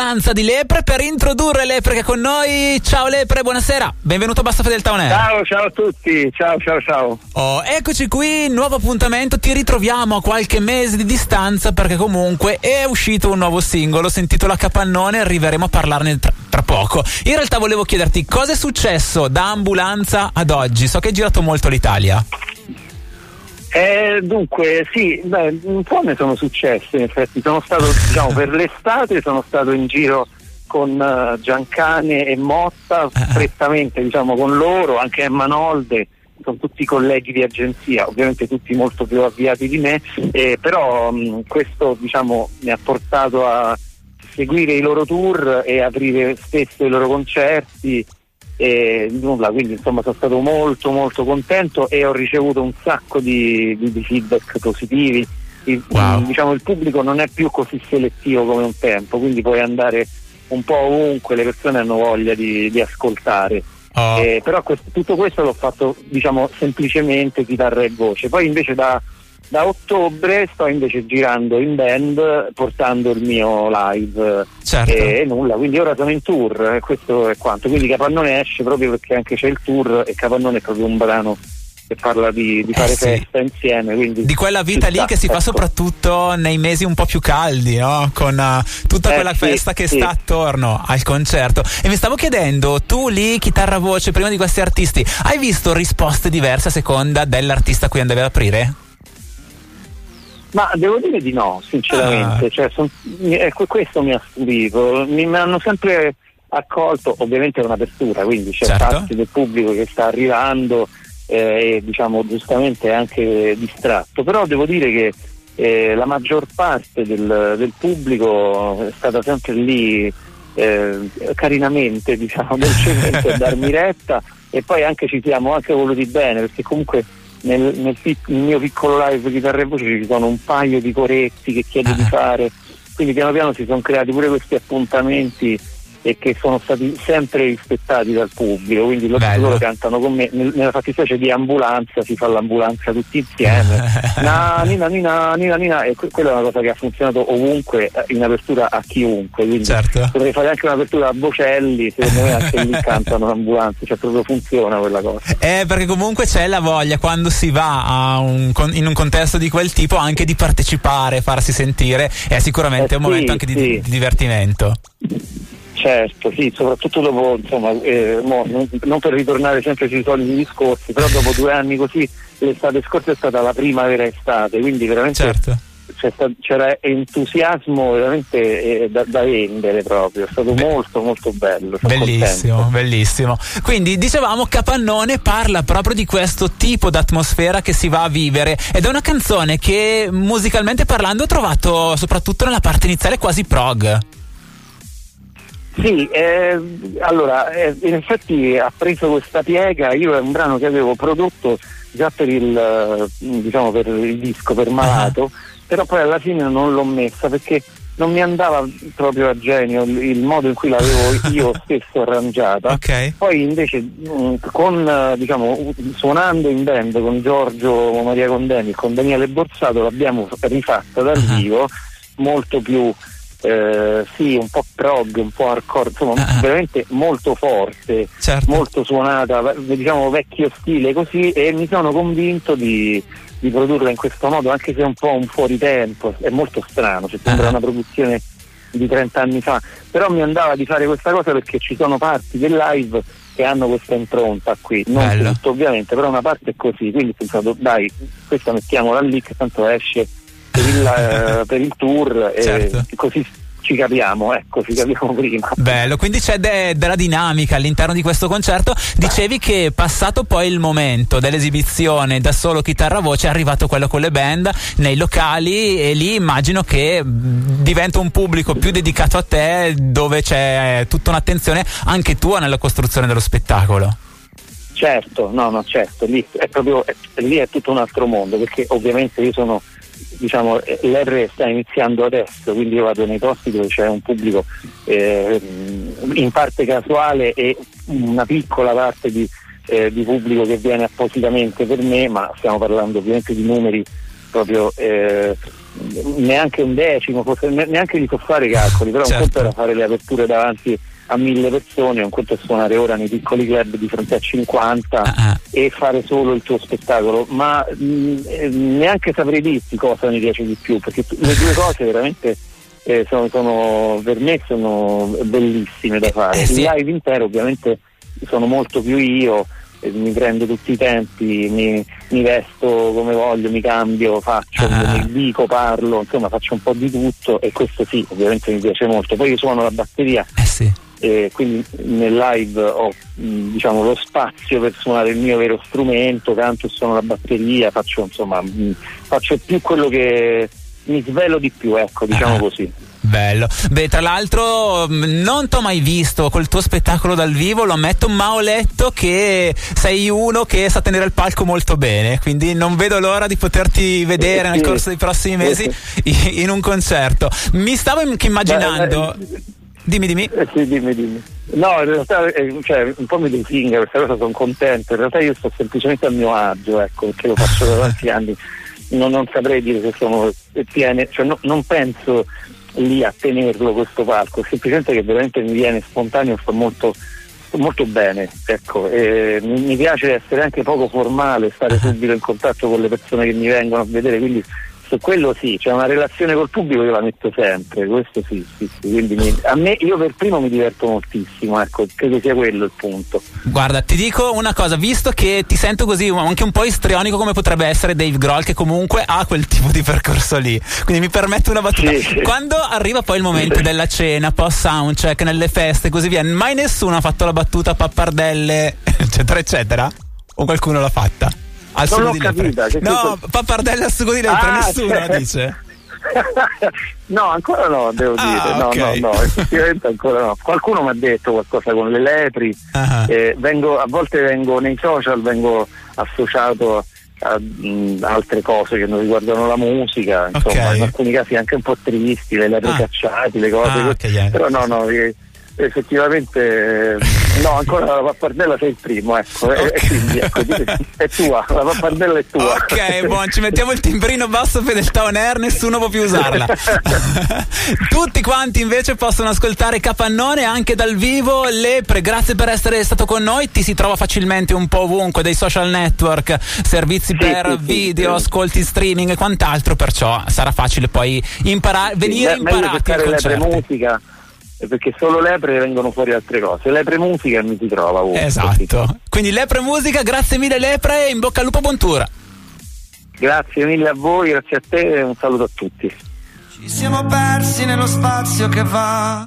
Ambulanza di Lepre per introdurre Lepre che è con noi. Ciao Lepre, buonasera. Benvenuto a Bassa Fedeltà On Air. Ciao, ciao a tutti. Ciao, ciao, ciao. Oh, eccoci qui, nuovo appuntamento. Ti ritroviamo a qualche mese di distanza perché comunque è uscito un nuovo singolo. Si intitola Capannone. Arriveremo a parlarne tra, tra poco. In realtà volevo chiederti cosa è successo da Ambulanza ad oggi. So che hai girato molto l'Italia. Eh, dunque, sì, beh, un po' ne sono successe, in effetti. Sono stato, diciamo, per l'estate sono stato in giro con uh, Giancane e Motta, Ah. strettamente, diciamo, con loro, anche Emma Nolde, sono tutti colleghi di agenzia, ovviamente tutti molto più avviati di me, eh, però mh, questo, diciamo, mi ha portato a seguire i loro tour e aprire spesso i loro concerti e nulla, quindi insomma sono stato molto molto contento e ho ricevuto un sacco di, di- di feedback positivi. Il, Wow. diciamo, il pubblico non è più così selettivo come un tempo, quindi puoi andare un po' ovunque, le persone hanno voglia di, di ascoltare. Oh. Eh, però questo- tutto questo l'ho fatto diciamo semplicemente chitarra e voce. Poi invece da, da ottobre sto invece girando in band portando il mio live Certo. e nulla, quindi ora sono in tour, eh, questo è quanto. Quindi Capannone esce proprio perché anche c'è il tour e Capannone è proprio un brano che parla di, di Eh fare sì. festa insieme. Di quella vita lì sta, che si fa ecco. soprattutto nei mesi un po' più caldi, no? Con eh, tutta Eh, quella sì, festa che sì. sta attorno al concerto. E mi stavo chiedendo, tu lì, chitarra voce, prima di questi artisti, hai visto risposte diverse a seconda dell'artista a cui andavi ad aprire? Ma devo dire di no, sinceramente. Ah. Cioè, son- ecco, questo mi ha stupito. Mi, mi hanno sempre accolto, ovviamente è un'apertura, quindi c'è Certo. parte del pubblico che sta arrivando eh, e diciamo giustamente anche distratto. Però devo dire che eh, la maggior parte del, del pubblico è stata sempre lì eh, carinamente, diciamo, dolcemente a darmi retta e poi anche ci siamo anche voluti bene perché comunque nel, nel pic- nel mio piccolo live chitarra e voce ci sono un paio di coretti che chiedo di Ah. fare quindi piano piano si sono creati pure questi appuntamenti e che sono stati sempre rispettati dal pubblico quindi loro, loro cantano con me Nel- nella fattispecie di ambulanza si fa l'ambulanza tutti insieme na, nina, nina, nina, nina, e que- quella è una cosa che ha funzionato ovunque eh, in apertura a chiunque quindi Certo. potrei fare anche un'apertura a Bocelli secondo me anche lì cantano l'ambulanza cioè proprio funziona quella cosa Eh, perché comunque c'è la voglia quando si va un in un contesto di quel tipo anche di partecipare, farsi sentire. È sicuramente Eh un sì, momento anche di, sì. di divertimento. Certo, sì, soprattutto dopo, insomma, eh, mo, non, non per ritornare sempre sui soliti discorsi, però dopo due anni così, l'estate scorsa è stata la prima vera estate, quindi veramente Certo. c'era entusiasmo veramente eh, da, da vendere proprio, è stato Be- molto molto bello. Bellissimo, contento. bellissimo. Quindi dicevamo Capannone parla proprio di questo tipo d'atmosfera che si va a vivere ed è una canzone che musicalmente parlando ho trovato soprattutto nella parte iniziale quasi prog. Sì, eh, allora, eh, in effetti ha preso questa piega, io è un brano che avevo prodotto già per il, eh, diciamo, per il disco, per Malato, però poi alla fine non l'ho messa perché non mi andava proprio a genio il, modo in cui l'avevo io stesso arrangiata. Ok. Poi invece mh, con, eh, diciamo, suonando in band con Giorgio Maria Condeni e con Daniele Borsato l'abbiamo rifatta dal Ah. vivo molto più eh, sì, un po' prog, un po' hardcore, insomma Ah. veramente molto forte, Certo. molto suonata, diciamo vecchio stile così e mi sono convinto di, di produrla in questo modo, anche se è un po' un fuori tempo, è molto strano, cioè sembra Ah. una produzione di 30 anni fa, però mi andava di fare questa cosa perché ci sono parti del live che hanno questa impronta qui, non Bello. tutto ovviamente, però una parte è così, quindi ho pensato dai, questa mettiamola lì che tanto esce per il, per il tour e Certo. così ci capiamo, ecco, ci capiamo prima. Bello, quindi c'è de- della dinamica all'interno di questo concerto. Dicevi che passato poi il momento dell'esibizione da solo chitarra voce è arrivato quello con le band nei locali e lì immagino che diventa un pubblico più dedicato a te dove c'è tutta un'attenzione anche tua nella costruzione dello spettacolo. Certo, no, no, certo, lì è proprio è- lì è tutto un altro mondo, perché ovviamente io sono diciamo l'R sta iniziando adesso, quindi io vado nei posti dove c'è un pubblico eh, in parte casuale e una piccola parte di, eh, di pubblico che viene appositamente per me, ma stiamo parlando ovviamente di numeri proprio eh, neanche un decimo, forse neanche di so fare i calcoli, però certo. un conto era fare le aperture davanti a mille persone, un conto è suonare ora nei piccoli club di fronte a 50 uh-huh. e fare solo il tuo spettacolo, ma mh, eh, neanche saprei dirti cosa mi piace di più, perché le due cose veramente eh, sono, sono, per me sono bellissime da fare. Eh, sì. Il live intero ovviamente sono molto più io, eh, mi prendo tutti i tempi, mi, mi, vesto come voglio, mi cambio, faccio, ah. mi dico, parlo, insomma faccio un po' di tutto e questo sì, ovviamente mi piace molto. Poi io suono la batteria. Eh sì. E quindi nel live ho diciamo, lo spazio per suonare il mio vero strumento, canto e suono la batteria, faccio, insomma, faccio più quello che mi svelo di più, ecco, diciamo ah. così. Bello. Beh, tra l'altro mm, non ti ho mai visto col tuo spettacolo dal vivo, lo ammetto, ma ho letto che sei uno che sa tenere il palco molto bene, quindi non vedo l'ora di poterti vedere eh, nel corso dei prossimi mesi eh, in un concerto. Mi stavo immaginando... Dimmi, dimmi. Eh, sì, dimmi, dimmi. No, in realtà eh, cioè, un po' mi desinga questa cosa, sono contento. In realtà io sto semplicemente a mio agio, ecco, perché lo faccio da tanti anni. Non, non, saprei dire se sono piene, cioè, no, non penso lì a tenerlo questo palco, semplicemente che veramente mi viene spontaneo e fa molto, molto bene. Ecco. mi, mi, piace essere anche poco formale, stare subito in contatto con le persone che mi vengono a vedere, quindi su quello sì, c'è cioè una relazione col pubblico io la metto sempre, questo sì, sì, sì. quindi mi, a me io per primo mi diverto moltissimo, ecco, credo sia quello il punto. Guarda, ti dico una cosa, visto che ti sento così anche un po' istrionico come potrebbe essere Dave Grohl che comunque ha quel tipo di percorso lì, quindi mi permetto una battuta. Sì, sì. Quando arriva poi il momento della cena, post soundcheck, nelle feste e così via, mai nessuno ha fatto la battuta pappardelle, eccetera, eccetera? O qualcuno l'ha fatta? Al non l'ho capita. No, questo... pappardelle al sugo di lepre, ah, nessuno cioè... dice. no, ancora no, devo ah, dire. No, okay. no, no, effettivamente ancora no. Qualcuno mi ha detto qualcosa con le lepri. Uh-huh. Eh, vengo, a volte vengo nei social, vengo associato a mh, altre cose che non riguardano la musica, insomma, okay. in alcuni casi anche un po' tristi, le lepri ah. cacciati, le cose. Ah, okay, però no, no. Eh, effettivamente no ancora la pappardella sei il primo ecco, okay. e, quindi ecco, è tua la pappardella è tua ok buon ci mettiamo il timbrino basso fedeltà on air nessuno può più usarla tutti quanti invece possono ascoltare Capannone anche dal vivo Lepre grazie per essere stato con noi ti si trova facilmente un po' ovunque dei social network servizi sì, per sì, video sì. ascolti streaming e quant'altro perciò sarà facile poi imparare venire imparati al concerto musica perché solo lepre vengono fuori altre cose. Lepre musica mi si trova ovunque. Esatto. Quindi lepre musica, grazie mille lepre e in bocca al lupo Bontura. Grazie mille a voi, grazie a te e un saluto a tutti. Ci siamo persi nello spazio che va